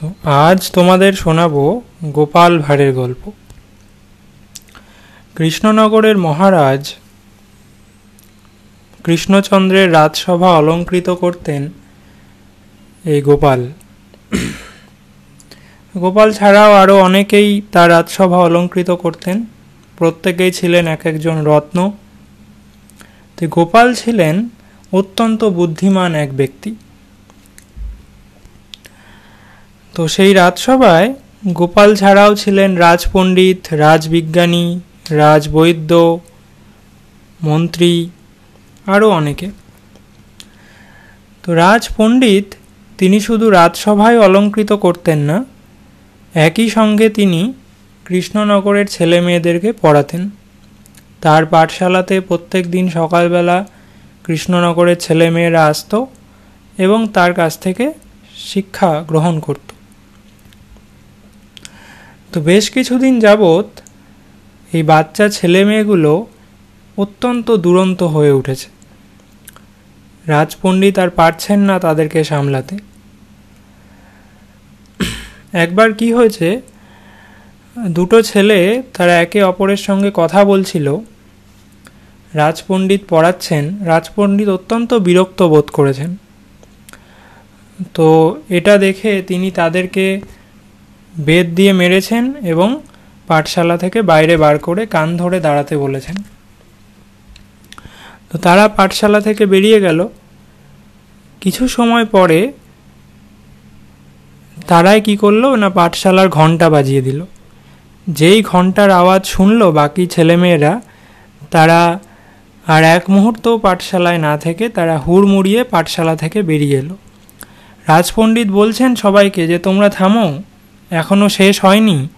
তো আজ তোমাদের শোনাবো গোপাল ভাঁড়ের গল্প। কৃষ্ণনগরের মহারাজ কৃষ্ণচন্দ্রের রাজসভা অলঙ্কৃত করতেন এই গোপাল। গোপাল ছাড়াও আরও অনেকেই তার রাজসভা অলঙ্কৃত করতেন। প্রত্যেকেই ছিলেন এক একজন রত্ন। তো গোপাল ছিলেন অত্যন্ত বুদ্ধিমান এক ব্যক্তি। তো সেই রাজসভায় গোপাল ছাড়াও ছিলেন রাজপণ্ডিত, রাজবিজ্ঞানী, রাজবৈদ্য, মন্ত্রী, আরও অনেকে। তো রাজপণ্ডিত তিনি শুধু রাজসভায় অলঙ্কৃত করতেন না, একই সঙ্গে তিনি কৃষ্ণনগরের ছেলে মেয়েদেরকে পড়াতেন। তার পাঠশালাতে প্রত্যেক দিন সকালবেলা কৃষ্ণনগরের ছেলে মেয়েরা আসত এবং তার কাছ থেকে শিক্ষা গ্রহণ করত। তো বেশ কিছুদিন যাবৎ এই বাচ্চা ছেলে মেয়েগুলো অত্যন্ত দুরন্ত হয়ে উঠেছে। রাজপণ্ডিত আর পারছেন না তাদেরকে সামলাতে। একবার কি হয়েছে, দুটো ছেলে তারা একে অপরের সঙ্গে কথা বলছিল। রাজপণ্ডিত পড়াচ্ছেন, রাজপণ্ডিত অত্যন্ত বিরক্ত বোধ করেছেন। তো এটা দেখে তিনি তাদেরকে বেদ দিয়ে মেরেছেন এবং পাঠশালা থেকে বাইরে বার করে কান ধরে দাঁড়াতে বলেছেন। তো তারা পাঠশালা থেকে বেরিয়ে গেল। কিছু সময় পরে তারাই কি করল না পাঠশালার ঘণ্টা বাজিয়ে দিল। যেই ঘণ্টার আওয়াজ শুনলো বাকি ছেলেমেয়েরা, তারা আর এক মুহূর্তও পাঠশালায় না থেকে তারা হুড়মুড়িয়ে পাঠশালা থেকে বেরিয়ে এলো। রাজপণ্ডিত বলছেন সবাইকে যে তোমরা থামো। এখনও শেষ হয়নি।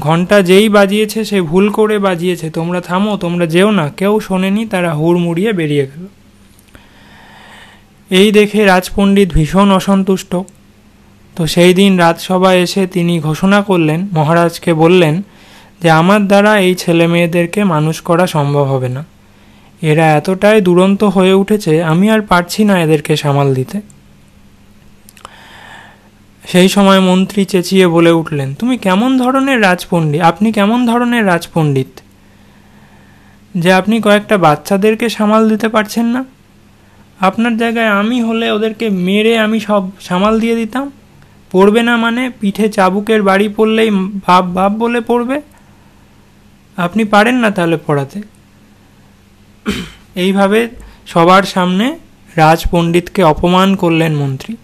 ঘণ্টা যেই বাজিয়েছে সে ভুল করে বাজিয়েছে। তোমরা থামো, তোমরা যেও না। কেউ শোনেনি, তারা হুড়মুড়িয়ে বেরিয়ে গেল। এই দেখে রাজপণ্ডিত ভীষণ অসন্তুষ্ট। তো সেই দিন রাজসভায় এসে তিনি ঘোষণা করলেন, মহারাজকে বললেন যে, আমার দ্বারা এই ছেলে মেয়েদেরকে মানুষ করা সম্ভব হবে না। এরা এতটাই দুরন্ত হয়ে উঠেছে, আমি আর পারছি না এদেরকে সামাল দিতে। সেই সময় মন্ত্রী চেঁচিয়ে বলে উঠলেন, তুমি কেমন ধরনের রাজপণ্ডিত? আপনি কেমন ধরনের রাজপণ্ডিত? যে আপনি কয়েকটা বাচ্চাদেরকে সামাল দিতে পারছেন না। আপনার জায়গায় আমি হলে ওদেরকে মেরে আমি সব সামাল দিয়ে দিতাম। পড়বে না মানে পিঠে চাবুকের বাড়ি পড়লেই ভাব ভাব বলে পড়বে। আপনি পারেন না তাহলে পড়াতে। এইভাবে সবার সামনে রাজপণ্ডিতকে অপমান করলেন মন্ত্রী।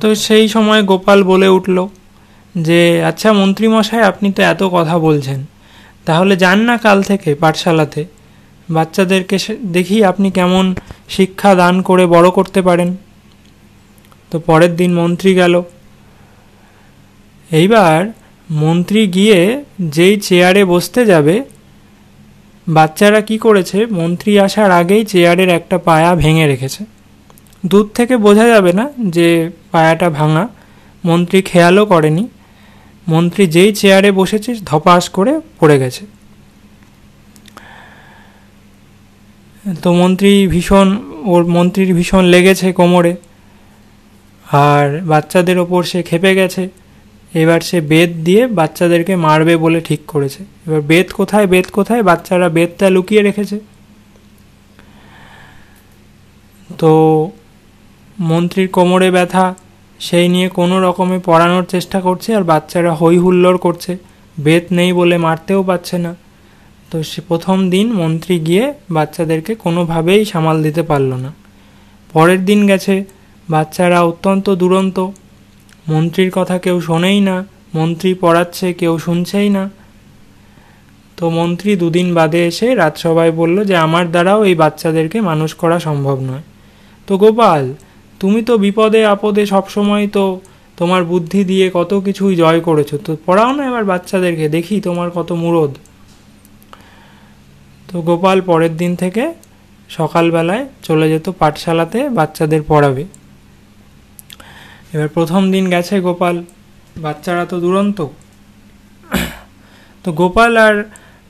তো সেই সময় গোপাল বলে উঠল, যে আচ্ছা মন্ত্রীমশাই, আপনি তো এত কথা বলছেন। তাহলে যান না কাল থেকে পাঠশালাতে। বাচ্চাদেরকে দেখি আপনি কেমন শিক্ষা দান করে বড় করতে পারেন। তো পরের দিন মন্ত্রী গেল। এইবার মন্ত্রী গিয়ে যেই চেয়ারে বসতে যাবে, বাচ্চারা কি করেছে, মন্ত্রী আসার আগেই চেয়ারের একটা পায়া ভেঙে রেখেছে। দূর থেকে বোঝা যাবে না যে পায়াটা ভাঙা। মন্ত্রী খেয়ালও করেনি। মন্ত্রী যেই চেয়ারে বসেছে, ধপাস করে পড়ে গেছে। তো মন্ত্রী ভীষণ, ওর মন্ত্রীর ভীষণ লেগেছে কোমরে। আর বাচ্চাদের ওপর সে খেপে গেছে। এবার সে বেদ দিয়ে বাচ্চাদেরকে মারবে বলে ঠিক করেছে। এবার বেদ কোথায় বেদ কোথায়? বাচ্চারা বেদটা লুকিয়ে রেখেছে। তো মন্ত্রীর কোমরে ব্যথা সেই নিয়ে কোনো রকমে পড়ানোর চেষ্টা করছে আর বাচ্চারা হই হুল্লোড় করছে। বেত নেই বলে মারতেও পারছে না। তো সে প্রথম দিন মন্ত্রী গিয়ে বাচ্চাদেরকে কোনোভাবেই সামাল দিতে পারল না। পরের দিন গেছে, বাচ্চারা অত্যন্ত দুরন্ত। মন্ত্রীর কথা কেউ শোনেই না, মন্ত্রী পড়াচ্ছে কেউ শুনছেই না। তো মন্ত্রী দুদিন বাদে এসে রাজসভায় বলল যে, আমার দ্বারাও এই বাচ্চাদেরকে মানুষ করা সম্ভব নয়। তো গোপাল তুমি তো বিপদে, আপদে সবসময় তো তোমার বুদ্ধি দিয়ে কত কিছুই জয় করেছ। তো পড়াও না এবার বাচ্চাদেরকে, দেখি তোমার কত মুরদ। তো গোপাল পরের দিন থেকে সকালবেলায় চলে যেত পাঠশালাতে বাচ্চাদের পড়াবে। এবার প্রথম দিন গেছে গোপাল, বাচ্চারা তো দুরন্ত। তো গোপাল আর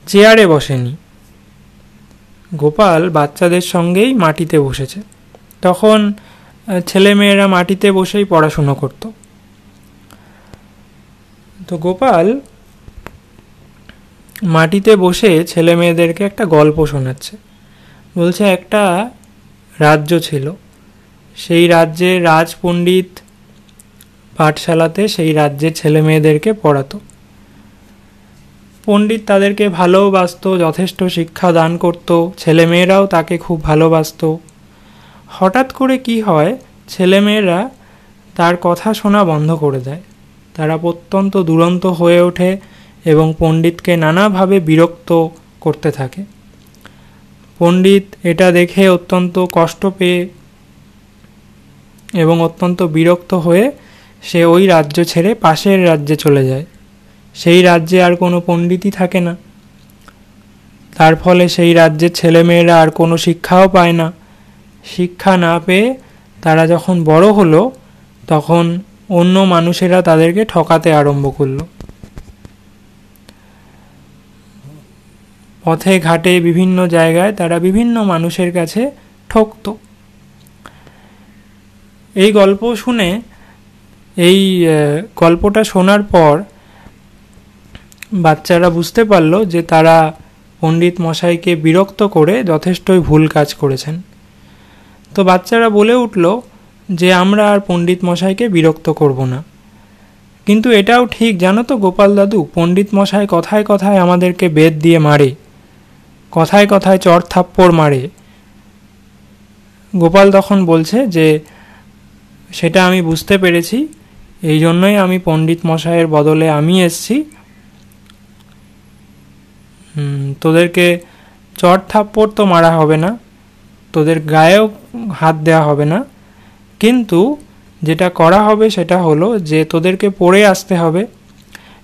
চেয়ারে বসেনি। গোপাল বাচ্চাদের সঙ্গেই মাটিতে বসেছে। তখন ছেলে মেয়েরা মাটিতে বসেই পড়াশুনো করত। তো গোপাল মাটিতে বসে ছেলে মেয়েদেরকে একটা গল্প শোনাচ্ছে। বলছে, একটা রাজ্য ছিল। সেই রাজ্যে রাজপণ্ডিত পাঠশালাতে সেই রাজ্যের ছেলে মেয়েদেরকে পড়াতো। পণ্ডিত তাদেরকে ভালোবাসত, যথেষ্ট শিক্ষা দান করত। ছেলেমেয়েরাও তাকে খুব ভালোবাসত। হঠাৎ করে কি হয়, ছেলেমেয়েরা তার কথা শোনা বন্ধ করে দেয়। তারা অত্যন্ত দুরন্ত হয়ে ওঠে এবং পণ্ডিতকে নানাভাবে বিরক্ত করতে থাকে। পণ্ডিত এটা দেখে অত্যন্ত কষ্ট পেয়ে এবং অত্যন্ত বিরক্ত হয়ে সে ওই রাজ্য ছেড়ে পাশের রাজ্যে চলে যায়। সেই রাজ্যে আর কোনো পণ্ডিতই থাকে না। তার ফলে সেই রাজ্যের ছেলেমেয়েরা আর কোনো শিক্ষাও পায় না। শিক্ষা না পেয়ে তারা যখন বড় হলো, তখন অন্য মানুষেরা তাদেরকে ঠকাতে আরম্ভ করল। পথে, ঘাটে, বিভিন্ন জায়গায় তারা বিভিন্ন মানুষের কাছে ঠকত। এই গল্প শুনে, এই গল্পটা শোনার পর বাচ্চারা বুঝতে পারল যে তারা পণ্ডিত মশাইকে বিরক্ত করে যথেষ্টই ভুল কাজ করেছেন। তো বাচ্চারা বলে উঠল যে আমরা আর পণ্ডিত মশাইকে বিরক্ত করব না। কিন্তু এটাও ঠিক, জানো তো গোপাল দাদু, পণ্ডিত মশাই কথায় কথায় আমাদেরকে বেদ দিয়ে মারে, কথায় কথায় চর থাপ্পড় মারে। গোপাল তখন বলছে যে সেটা আমি বুঝতে পেরেছি, এই জন্যই আমি পণ্ডিত মশাইয়ের বদলে আমি এসছি। তোদেরকে চট থাপ্পড় তো মারা হবে না তোদের গায়েও হাত দেওয়া হবে না। কিন্তু যেটা করা হবে সেটা হলো যে তোদেরকে পড়ে আসতে হবে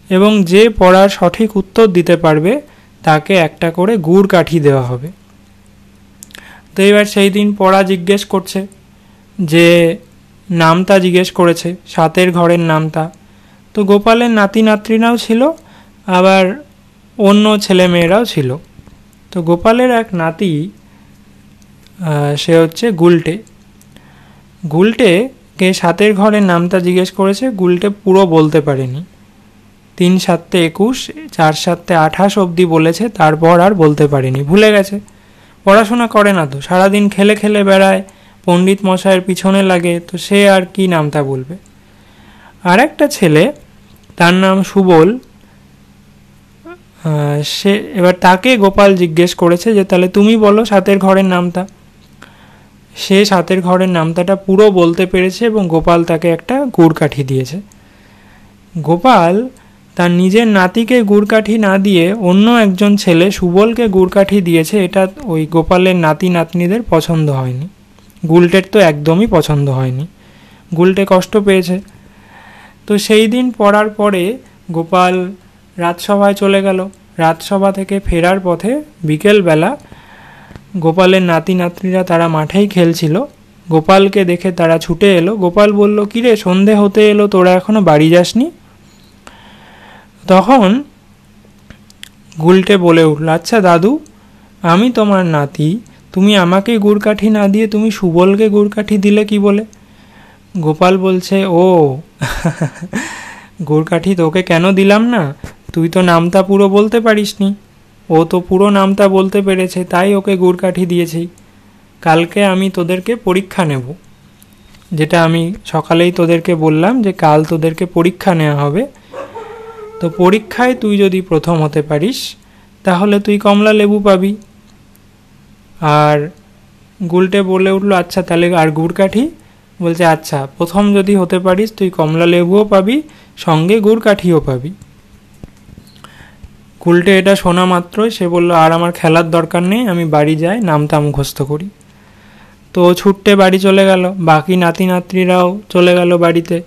এবং যে পড়ার সঠিক উত্তর দিতে পারবে তাকে একটা করে গুড় কাঠি দেওয়া হবে। তো এবার সেই দিন পড়া জিজ্ঞেস করছে যে নামটা জিজ্ঞেস করেছে, সাতের ঘরের নামটা তো গোপালের নাতি নাতৃনাও ছিল, আবার অন্য ছেলে মেয়েরাও ছিল। তো গোপালের এক নাতি সে হচ্ছে গুলটে। গুলটে কে সাতের ঘরের নামটা জিজ্ঞেস করেছে, গুলটে পুরো বলতে পারেনি। তিন সাতে একুশ, চার সাতে আঠাশ অবধি বলেছে, তারপর আর বলতে পারেনি, ভুলে গেছে। পড়াশোনা করে না তো, সারাদিন খেলে খেলে বেড়ায়, পণ্ডিত মশাইয়ের পিছনে লাগে, তো সে আর কি নামটা বলবে? আর একটা ছেলে, তার নাম সুবল সে, এবার তাকে গোপাল জিজ্ঞেস করেছে যে, তাহলে তুমি বলো সাতের ঘরের নামটা। সে সাতের ঘরের নামতাটা পুরো বলতে পেরেছে এবং গোপাল তাকে একটা গুড় কাঠি দিয়েছে। গোপাল তার নিজের নাতিকে গুড়কাঠি না দিয়ে অন্য একজন ছেলে সুবলকে গুড়কাঠি দিয়েছে, এটা ওই গোপালের নাতি নাতনিদের পছন্দ হয়নি। গুলটের তো একদমই পছন্দ হয়নি। গুলটে কষ্ট পেয়েছে। তো সেই দিন পড়ার পরে গোপাল রাজসভায় চলে গেল। রাজসভা থেকে ফেরার পথে বিকেলবেলা গোপালের নাতি নাতনিরা তারা মাঠেই খেলছিল। গোপালকে দেখে তারা ছুটে এলো। গোপাল বলল, কিরে, সন্ধে হতে এলো, তোরা এখনও বাড়ি যাসনি? তখন গুলটে বলে উঠল আচ্ছা দাদু, আমি তোমার নাতি। তুমি আমাকে গুড়কাঠি না দিয়ে তুমি সুবলকে গুড়কাঠি দিলে কি বলে? গোপাল বলছে, ও, গুড়কাঠি তোকে কেন দিলাম না? তুই তো নামটা পুরো বলতে পারিসনি। ও তো পুরো নামটা বলতে পেরেছে, তাই ওকে গুড়কাঠি দিয়েছি। কালকে আমি তোদেরকে পরীক্ষা নেব। যেটা আমি সকালেই তোদেরকে বললাম যে কাল তোদেরকে পরীক্ষা নেওয়া হবে। তো পরীক্ষায় তুই যদি প্রথম হতে পারিস, তাহলে তুই কমলা লেবু পাবি। আর গুলটে বলে উঠল আচ্ছা তাহলে আর গুড় কাঠি বলছে আচ্ছা প্রথম যদি হতে পারিস, তুই কমলা লেবুও পাবি, সঙ্গে গুড় কাঠিও পাবি। গুলটে এটা শোনা মাত্রই। সে বলল, আর আমার খেলার দরকার নেই, আমি বাড়ি যাই নামটা মুখস্থ করি। তো ছুট্টে বাড়ি চলে গেল। বাকি নাতি নাতনিরাও চলে গেল বাড়িতে।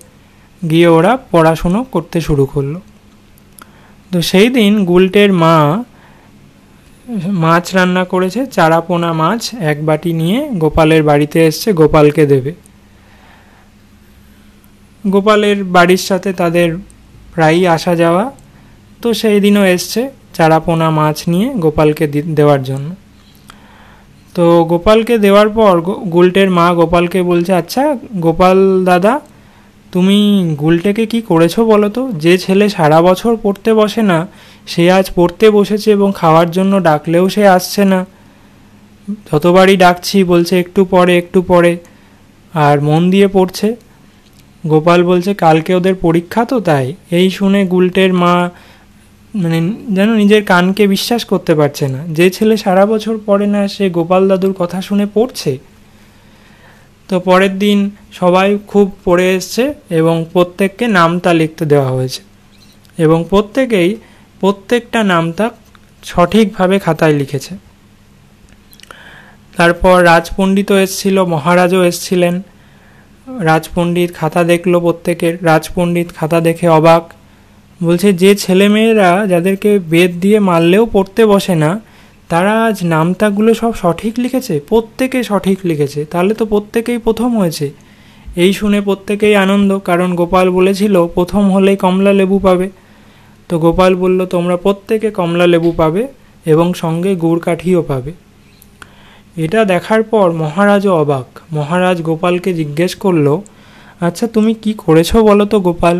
গিয়ে ওরা পড়াশুনো করতে শুরু করল। তো সেই দিন গুলটের মা মাছ রান্না করেছে, চারাপোনা মাছ এক বাটি নিয়ে গোপালের বাড়িতে এসছে, গোপালকে দেবে। গোপালের বাড়ির সাথে তাদের প্রায়ই আসা যাওয়া। তো সেই দিনও এসছে চারাপোনা মাছ নিয়ে গোপালকে দেওয়ার জন্য। তো গোপালকে দেওয়ার পর গুলটের মা গোপালকে বলছে আচ্ছা গোপাল দাদা, তুমি গুলটেকে কি করেছ বলো তো? যে ছেলে সারা বছর পড়তে বসে না, সে আজ পড়তে বসেছে এবং খাওয়ার জন্য ডাকলেও সে আসছে না। যতবারই ডাকছি, বলছে, একটু পরে একটু পরে। আর মন দিয়ে পড়ছে। গোপাল বলছে, কালকে ওদের পরীক্ষা তো তাই। এই শুনে গুলটের মা মানে যেন নিজের কানকে বিশ্বাস করতে পারছে না। যে ছেলে সারা বছর পড়ে না, সে গোপাল দাদুর কথা শুনে পড়ছে। তো পরের দিন সবাই খুব পড়ে এসছে এবং প্রত্যেককে নামতা লিখতে দেওয়া হয়েছে। এবং প্রত্যেকেই প্রত্যেকটা নামতা সঠিকভাবে খাতায় লিখেছে। তারপর রাজপণ্ডিতও এসছিল, মহারাজও এসছিলেন। রাজপণ্ডিত খাতা দেখল প্রত্যেকের, রাজপণ্ডিত খাতা দেখে অবাক। বলছে, যে ছেলেমেয়েরা যাদেরকে বেদ দিয়ে মারলেও পড়তে বসে না, তারা আজ নামতাগুলো সব সঠিক লিখেছে, প্রত্যেকে সঠিক লিখেছে। তাহলে তো প্রত্যেকেই প্রথম হয়েছে। এই শুনে প্রত্যেকেই আনন্দ, কারণ গোপাল বলেছিল, প্রথম হলেই কমলা লেবু পাবে। তো গোপাল বলল, তোমরা প্রত্যেকে কমলা লেবু পাবে এবং সঙ্গে গুড় কাঠিও পাবে। এটা দেখার পর মহারাজও অবাক। মহারাজ গোপালকে জিজ্ঞেস করল আচ্ছা তুমি কি করেছ বলো তো গোপাল?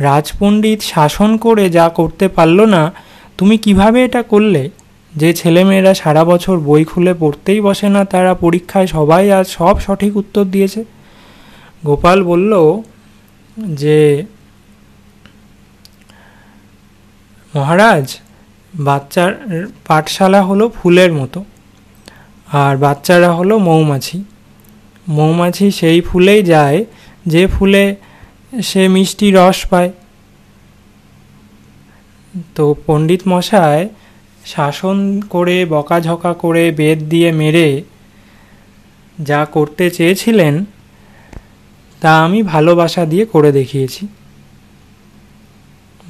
রাজপণ্ডিত শাসন করে যা করতে পারল না, তুমি কীভাবে এটা করলে? যে ছেলেমেয়েরা সারা বছর বই খুলে পড়তেই বসে না, তারা পরীক্ষায় সবাই আজ সব সঠিক উত্তর দিয়েছে। গোপাল বলল যে, মহারাজ, বাচ্চার পাঠশালা হলো ফুলের মতো, আর বাচ্চারা হলো মৌমাছি। মৌমাছি সেই ফুলেই যায়, যে ফুলে সে মিষ্টি রস পায়। তো পণ্ডিত মশাই শাসন করে, বকাঝকা করে, বেদ দিয়ে মেরে যা করতে চেয়েছিলেন, তা আমি ভালোবাসা দিয়ে করে দেখিয়েছি।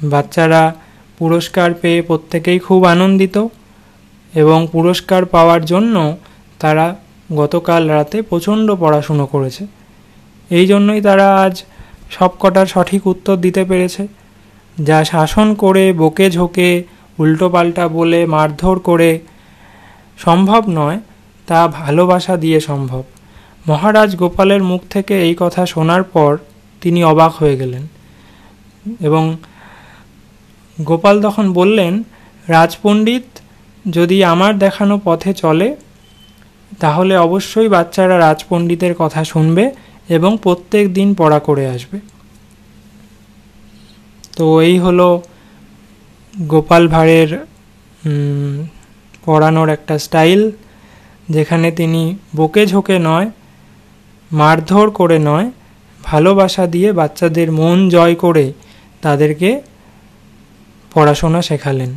বাচ্চারা পুরস্কার পেয়ে প্রত্যেকেই খুব আনন্দিত এবং পুরস্কার পাওয়ার জন্য তারা গতকাল রাতে প্রচণ্ড পড়াশুনো করেছে। এই জন্যই তারা আজ সব কটার সঠিক উত্তর দিতে পেরেছে। যা শাসন করে বকে ঝোঁকে, উল্টোপাল্টা বলে মারধর করে সম্ভব নয়, তা ভালোবাসা দিয়ে সম্ভব। মহারাজ গোপালের মুখ থেকে এই কথা শোনার পর তিনি অবাক হয়ে গেলেন এবং গোপাল তখন বললেন, রাজপণ্ডিত, যদি আমার দেখানো পথে চলে, তাহলে অবশ্যই বাচ্চারা রাজপণ্ডিতের কথা শুনবে এবং প্রত্যেক দিন পড়া করে আসবে। তো এই হলো গোপাল ভাঁড়ের পড়ানোর একটা স্টাইল, যেখানে তিনি বকে ঝোঁকে নয়, মারধর করে নয়, ভালোবাসা দিয়ে বাচ্চাদের মন জয় করে তাদেরকে পড়াশোনা শেখালেন।